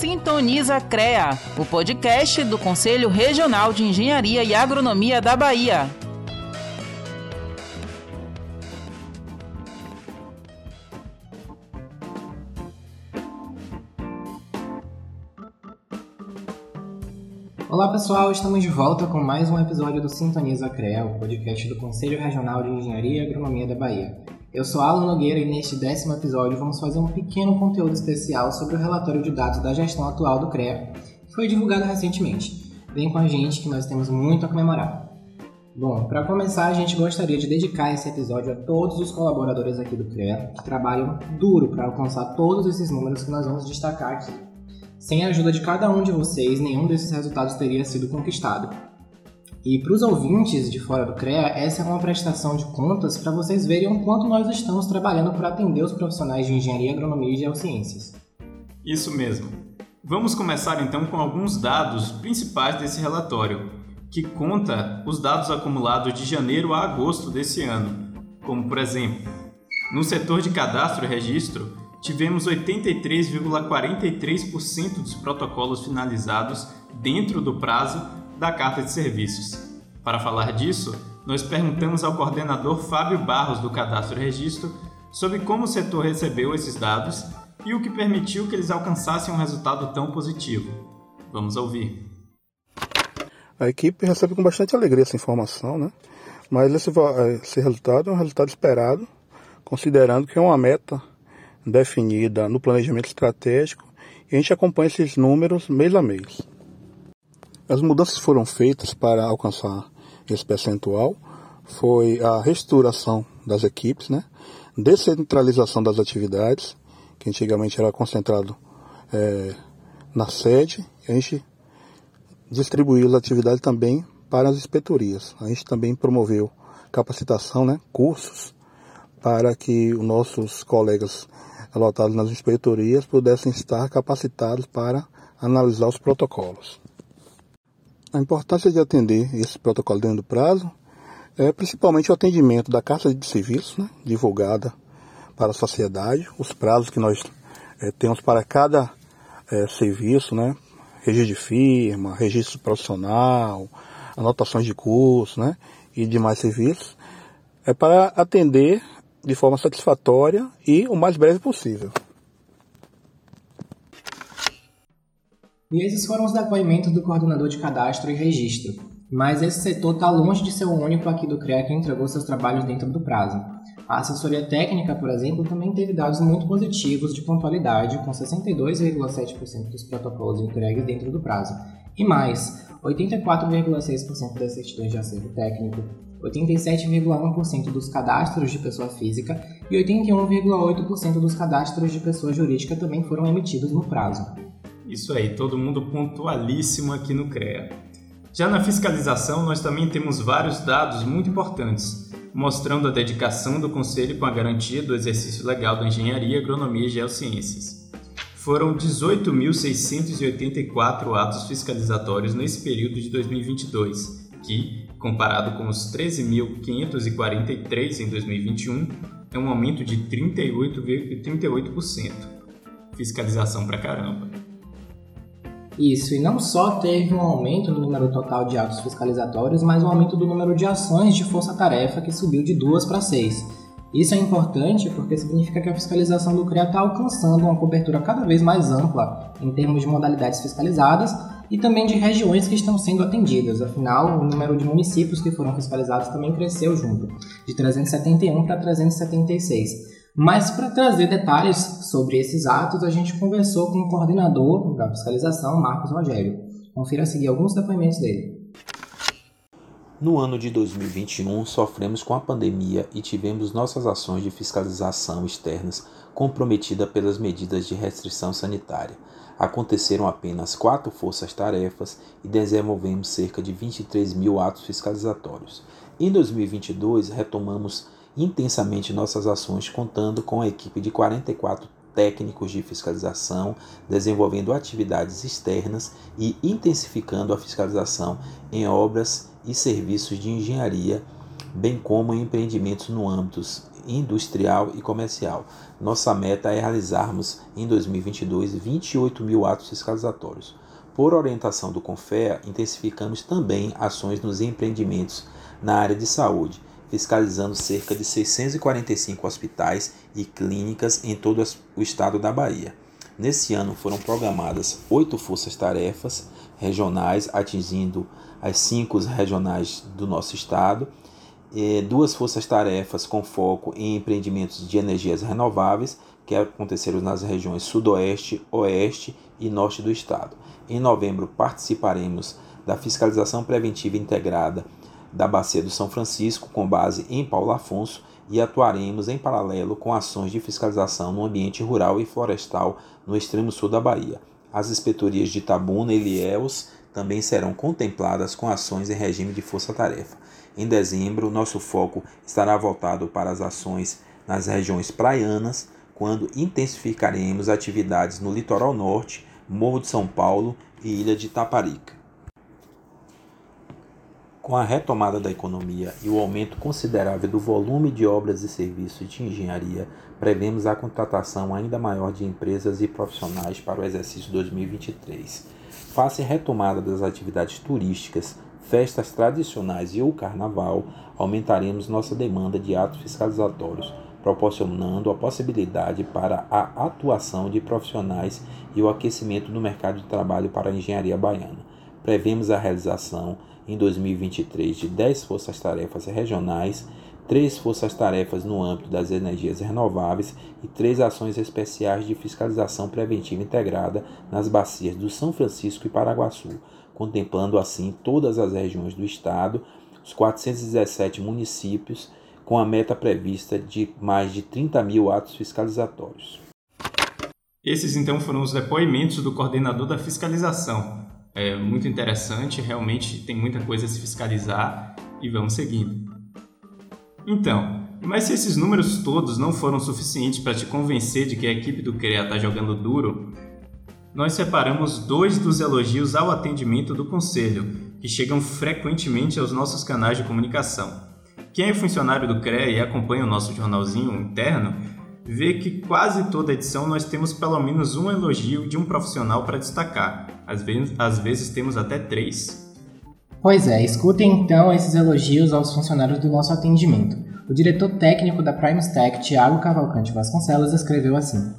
Sintoniza CREA, o podcast do Conselho Regional de Engenharia e Agronomia da Bahia. Olá pessoal, estamos de volta com mais um episódio do Sintoniza CREA, o podcast do Conselho Regional de Engenharia e Agronomia da Bahia. Eu sou Alan Nogueira e neste décimo episódio vamos fazer um pequeno conteúdo especial sobre o relatório de dados da gestão atual do CREA, que foi divulgado recentemente. Vem com a gente que nós temos muito a comemorar. Bom, para começar, a gente gostaria de dedicar esse episódio a todos os colaboradores aqui do CREA que trabalham duro para alcançar todos esses números que nós vamos destacar aqui. Sem a ajuda de cada um de vocês, nenhum desses resultados teria sido conquistado. E para os ouvintes de fora do CREA, essa é uma prestação de contas para vocês verem o quanto nós estamos trabalhando para atender os profissionais de engenharia, agronomia e geociências. Isso mesmo. Vamos começar então com alguns dados principais desse relatório, que conta os dados acumulados de janeiro a agosto desse ano, como por exemplo, no setor de cadastro e registro, tivemos 83,43% dos protocolos finalizados dentro do prazo da carta de serviços. Para falar disso, nós perguntamos ao coordenador Fábio Barros do Cadastro e Registro sobre como o setor recebeu esses dados e o que permitiu que eles alcançassem um resultado tão positivo. Vamos ouvir. A equipe recebe com bastante alegria essa informação, né? Mas esse, esse resultado é um resultado esperado, considerando que é uma meta definida no planejamento estratégico e a gente acompanha esses números mês a mês. As mudanças foram feitas para alcançar esse percentual foi a reestruturação das equipes, né? descentralização das atividades, que antigamente era concentrado é, na sede, a gente distribuiu as atividades também para as inspetorias. A gente também promoveu capacitação, né? cursos, para que os nossos colegas lotados nas inspetorias pudessem estar capacitados para analisar os protocolos. A importância de atender esse protocolo dentro do prazo é principalmente o atendimento da carta de serviço, né, divulgada para a sociedade, os prazos que nós é, temos para cada é, serviço, né, registro de firma, registro profissional, anotações de curso, né, e demais serviços, é para atender de forma satisfatória e o mais breve possível. E esses foram os depoimentos do coordenador de cadastro e registro. Mas esse setor está longe de ser o único aqui do CREA que entregou seus trabalhos dentro do prazo. A assessoria técnica, por exemplo, também teve dados muito positivos de pontualidade, com 62,7% dos protocolos entregues dentro do prazo. E mais, 84,6% das certidões de acervo técnico, 87,1% dos cadastros de pessoa física e 81,8% dos cadastros de pessoa jurídica também foram emitidos no prazo. Isso aí, todo mundo pontualíssimo aqui no CREA. Já na fiscalização, nós também temos vários dados muito importantes, mostrando a dedicação do Conselho com a garantia do exercício legal da engenharia, agronomia e geociências. Foram 18.684 atos fiscalizatórios nesse período de 2022, que, comparado com os 13.543 em 2021, é um aumento de 38,38%. 38%. Fiscalização pra caramba. Isso, e não só teve um aumento no número total de atos fiscalizatórios, mas um aumento do número de ações de força-tarefa que subiu de duas para seis. Isso é importante porque significa que a fiscalização do CREA está alcançando uma cobertura cada vez mais ampla em termos de modalidades fiscalizadas e também de regiões que estão sendo atendidas. Afinal, o número de municípios que foram fiscalizados também cresceu junto, de 371 para 376. Mas para trazer detalhes sobre esses atos, a gente conversou com o coordenador da fiscalização, Marcos Rogério. Confira a seguir alguns depoimentos dele. No ano de 2021, sofremos com a pandemia e tivemos nossas ações de fiscalização externas comprometidas pelas medidas de restrição sanitária. Aconteceram apenas quatro forças-tarefas e desenvolvemos cerca de 23 mil atos fiscalizatórios. Em 2022, retomamos intensamente nossas ações, contando com a equipe de 44 técnicos de fiscalização, desenvolvendo atividades externas e intensificando a fiscalização em obras e serviços de engenharia bem como em empreendimentos no âmbito industrial e comercial. Nossa meta é realizarmos em 2022 28 mil atos fiscalizatórios. Por orientação do CONFEA, intensificamos também ações nos empreendimentos na área de saúde, fiscalizando cerca de 645 hospitais e clínicas em todo o estado da Bahia. Nesse ano foram programadas oito forças-tarefas regionais, atingindo as cinco regionais do nosso estado, duas forças-tarefas com foco em empreendimentos de energias renováveis, que aconteceram nas regiões Sudoeste, Oeste e Norte do estado. Em novembro, participaremos da fiscalização preventiva integrada da Bacia do São Francisco, com base em Paulo Afonso, e atuaremos em paralelo com ações de fiscalização no ambiente rural e florestal no extremo sul da Bahia. As inspetorias de Tabuna e Ilhéus também serão contempladas com ações em regime de força-tarefa. Em dezembro, nosso foco estará voltado para as ações nas regiões praianas, quando intensificaremos atividades no litoral norte, Morro de São Paulo e Ilha de Taparica. Com a retomada da economia e o aumento considerável do volume de obras e serviços de engenharia, prevemos a contratação ainda maior de empresas e profissionais para o exercício 2023. Face à retomada das atividades turísticas, festas tradicionais e o carnaval, aumentaremos nossa demanda de atos fiscalizatórios proporcionando a possibilidade para a atuação de profissionais e o aquecimento do mercado de trabalho para a engenharia baiana. Prevemos a realização em 2023 de 10 forças-tarefas regionais, 3 forças-tarefas no âmbito das energias renováveis e 3 ações especiais de fiscalização preventiva integrada nas bacias do São Francisco e Paraguaçu, contemplando assim todas as regiões do estado, os 417 municípios com a meta prevista de mais de 30 mil atos fiscalizatórios. Esses então foram os depoimentos do coordenador da fiscalização. É muito interessante, realmente tem muita coisa a se fiscalizar e vamos seguindo. Então, mas se esses números todos não foram suficientes para te convencer de que a equipe do CREA está jogando duro, nós separamos dois dos elogios ao atendimento do Conselho, que chegam frequentemente aos nossos canais de comunicação. Quem é funcionário do CREA e acompanha o nosso jornalzinho interno, vê que quase toda edição nós temos pelo menos um elogio de um profissional para destacar. Às vezes, às vezes temos até três. Pois é, escutem então esses elogios aos funcionários do nosso atendimento. O diretor técnico da Primestech, Thiago Cavalcante Vasconcelos, escreveu assim: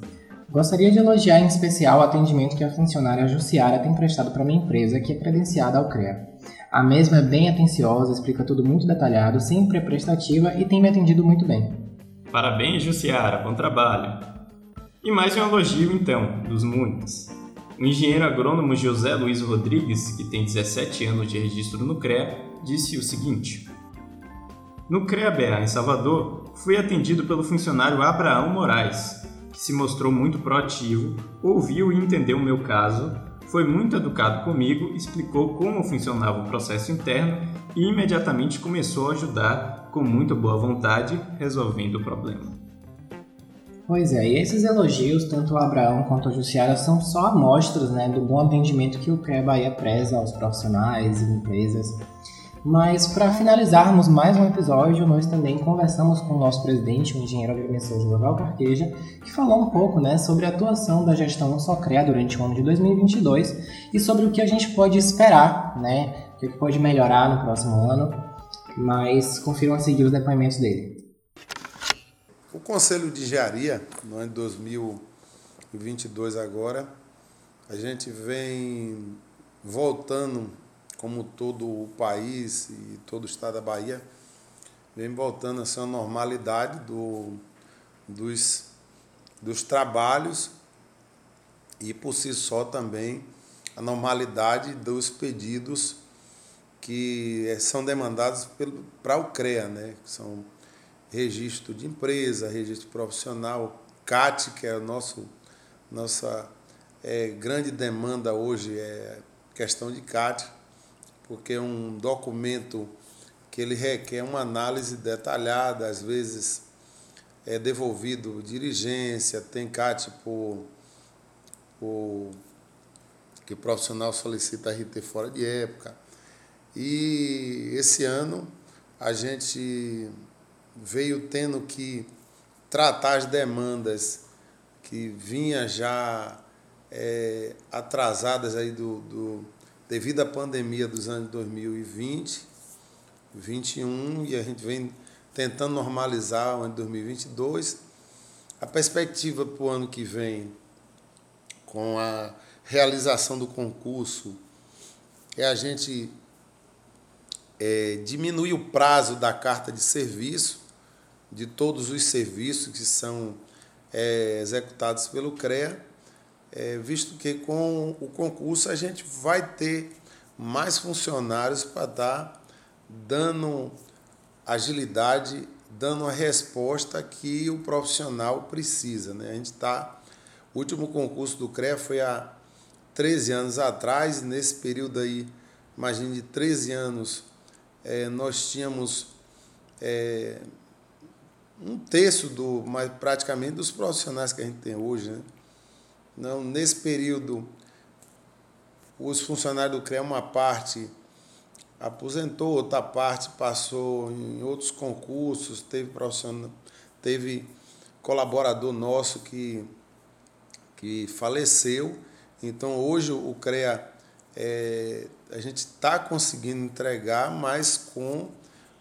Gostaria de elogiar em especial o atendimento que a funcionária Jussiara tem prestado para minha empresa, que é credenciada ao CREA. A mesma é bem atenciosa, explica tudo muito detalhado, sempre é prestativa e tem me atendido muito bem. Parabéns, Jussiara, bom trabalho. E mais um elogio, então, dos muitos. O engenheiro agrônomo José Luiz Rodrigues, que tem 17 anos de registro no CREA, disse o seguinte: No CREA BA em Salvador, fui atendido pelo funcionário Abraão Moraes, que se mostrou muito proativo, ouviu e entendeu o meu caso foi muito educado comigo, explicou como funcionava o processo interno e imediatamente começou a ajudar com muita boa vontade, resolvendo o problema. Pois é, e esses elogios, tanto o Abraão quanto a Jussiara, são só amostras né, do bom atendimento que o CREA Bahia preza aos profissionais e empresas mas para finalizarmos mais um episódio, nós também conversamos com o nosso presidente, o engenheiro agrimensor Joval Carqueja, que falou um pouco né, sobre a atuação da gestão Socrea durante o ano de 2022 e sobre o que a gente pode esperar, né, o que pode melhorar no próximo ano. Mas confiram a seguir os depoimentos dele. O Conselho de Engenharia, no ano de 2022 agora, a gente vem voltando como todo o país e todo o estado da Bahia, vem voltando a ser uma normalidade do, dos, dos trabalhos e, por si só, também a normalidade dos pedidos que eh, são demandados para o CREA, né? são registro de empresa, registro profissional, CAT, que é a nossa é, grande demanda hoje, é questão de CAT, porque é um documento que ele requer uma análise detalhada, às vezes é devolvido dirigência, tem CAT por, por que o profissional solicita RT fora de época. E esse ano a gente veio tendo que tratar as demandas que vinha já é, atrasadas aí do, do, devido à pandemia dos anos 2020, 2021 e a gente vem tentando normalizar o ano 2022. A perspectiva para o ano que vem, com a realização do concurso, é a gente é, diminuir o prazo da carta de serviço, de todos os serviços que são é, executados pelo CREA, é, visto que com o concurso a gente vai ter mais funcionários para dar dando agilidade, dando a resposta que o profissional precisa. Né? A gente está. O último concurso do CREA foi há 13 anos atrás, nesse período aí, imagine de 13 anos, é, nós tínhamos é, um terço do, mas praticamente dos profissionais que a gente tem hoje. Né? Não, nesse período, os funcionários do CREA, uma parte aposentou, outra parte passou em outros concursos, teve profissional, teve colaborador nosso que, que faleceu. Então hoje o CREA é, a gente está conseguindo entregar, mas com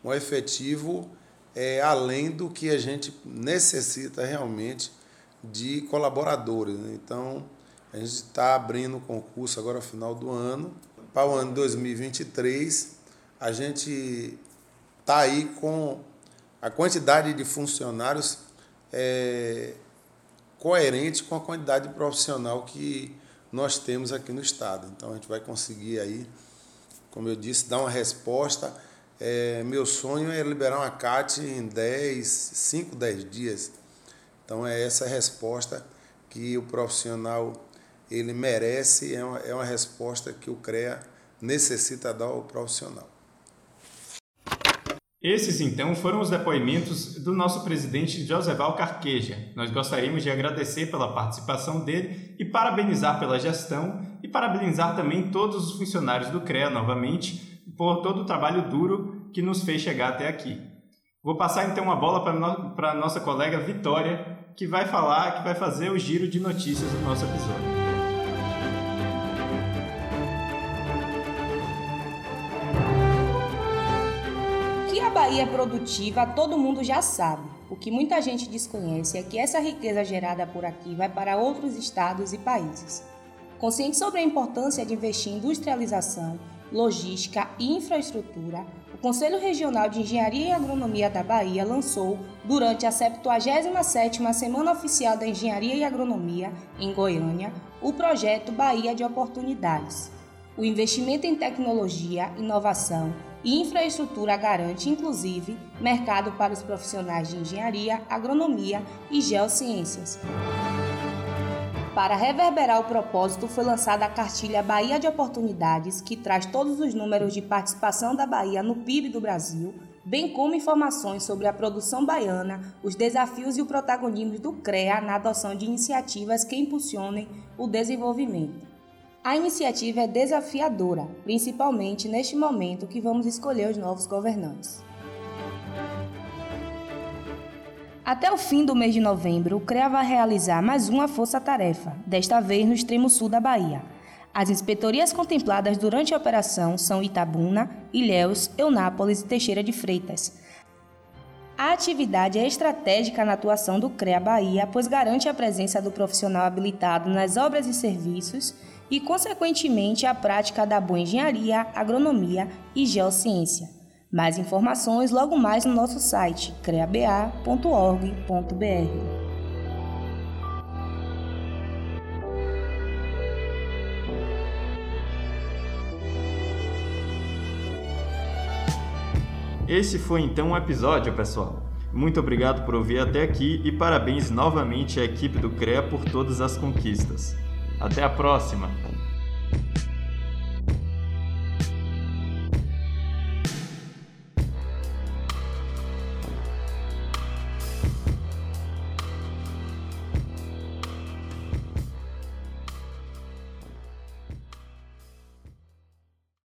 um efetivo é, além do que a gente necessita realmente de colaboradores. Né? Então a gente está abrindo o concurso agora no final do ano para o ano 2023, a gente está aí com a quantidade de funcionários é, coerente com a quantidade de profissional que nós temos aqui no Estado. Então a gente vai conseguir aí, como eu disse, dar uma resposta. É, meu sonho é liberar uma CAT em 10, 5, 10 dias. Então é essa resposta que o profissional ele merece, é uma, é uma resposta que o CREA necessita dar ao profissional. Esses, então, foram os depoimentos do nosso presidente Joseval Carqueja. Nós gostaríamos de agradecer pela participação dele e parabenizar pela gestão e parabenizar também todos os funcionários do CREA novamente por todo o trabalho duro que nos fez chegar até aqui. Vou passar então a bola para a nossa colega Vitória, que vai falar, que vai fazer o giro de notícias do nosso episódio. Bahia produtiva todo mundo já sabe. O que muita gente desconhece é que essa riqueza gerada por aqui vai para outros estados e países. Consciente sobre a importância de investir em industrialização, logística e infraestrutura, o Conselho Regional de Engenharia e Agronomia da Bahia lançou, durante a 77ª Semana Oficial da Engenharia e Agronomia, em Goiânia, o projeto Bahia de Oportunidades. O investimento em tecnologia, inovação, e infraestrutura garante, inclusive, mercado para os profissionais de engenharia, agronomia e geociências. Para reverberar o propósito, foi lançada a cartilha Bahia de Oportunidades, que traz todos os números de participação da Bahia no PIB do Brasil, bem como informações sobre a produção baiana, os desafios e o protagonismo do CREA na adoção de iniciativas que impulsionem o desenvolvimento. A iniciativa é desafiadora, principalmente neste momento que vamos escolher os novos governantes. Até o fim do mês de novembro, o CREA vai realizar mais uma força-tarefa, desta vez no extremo sul da Bahia. As inspetorias contempladas durante a operação são Itabuna, Ilhéus, Eunápolis e Teixeira de Freitas. A atividade é estratégica na atuação do CREA Bahia, pois garante a presença do profissional habilitado nas obras e serviços e, consequentemente, a prática da boa engenharia, agronomia e geociência. Mais informações logo mais no nosso site creaba.org.br. Esse foi então o episódio, pessoal. Muito obrigado por ouvir até aqui e parabéns novamente à equipe do CREA por todas as conquistas. Até a próxima!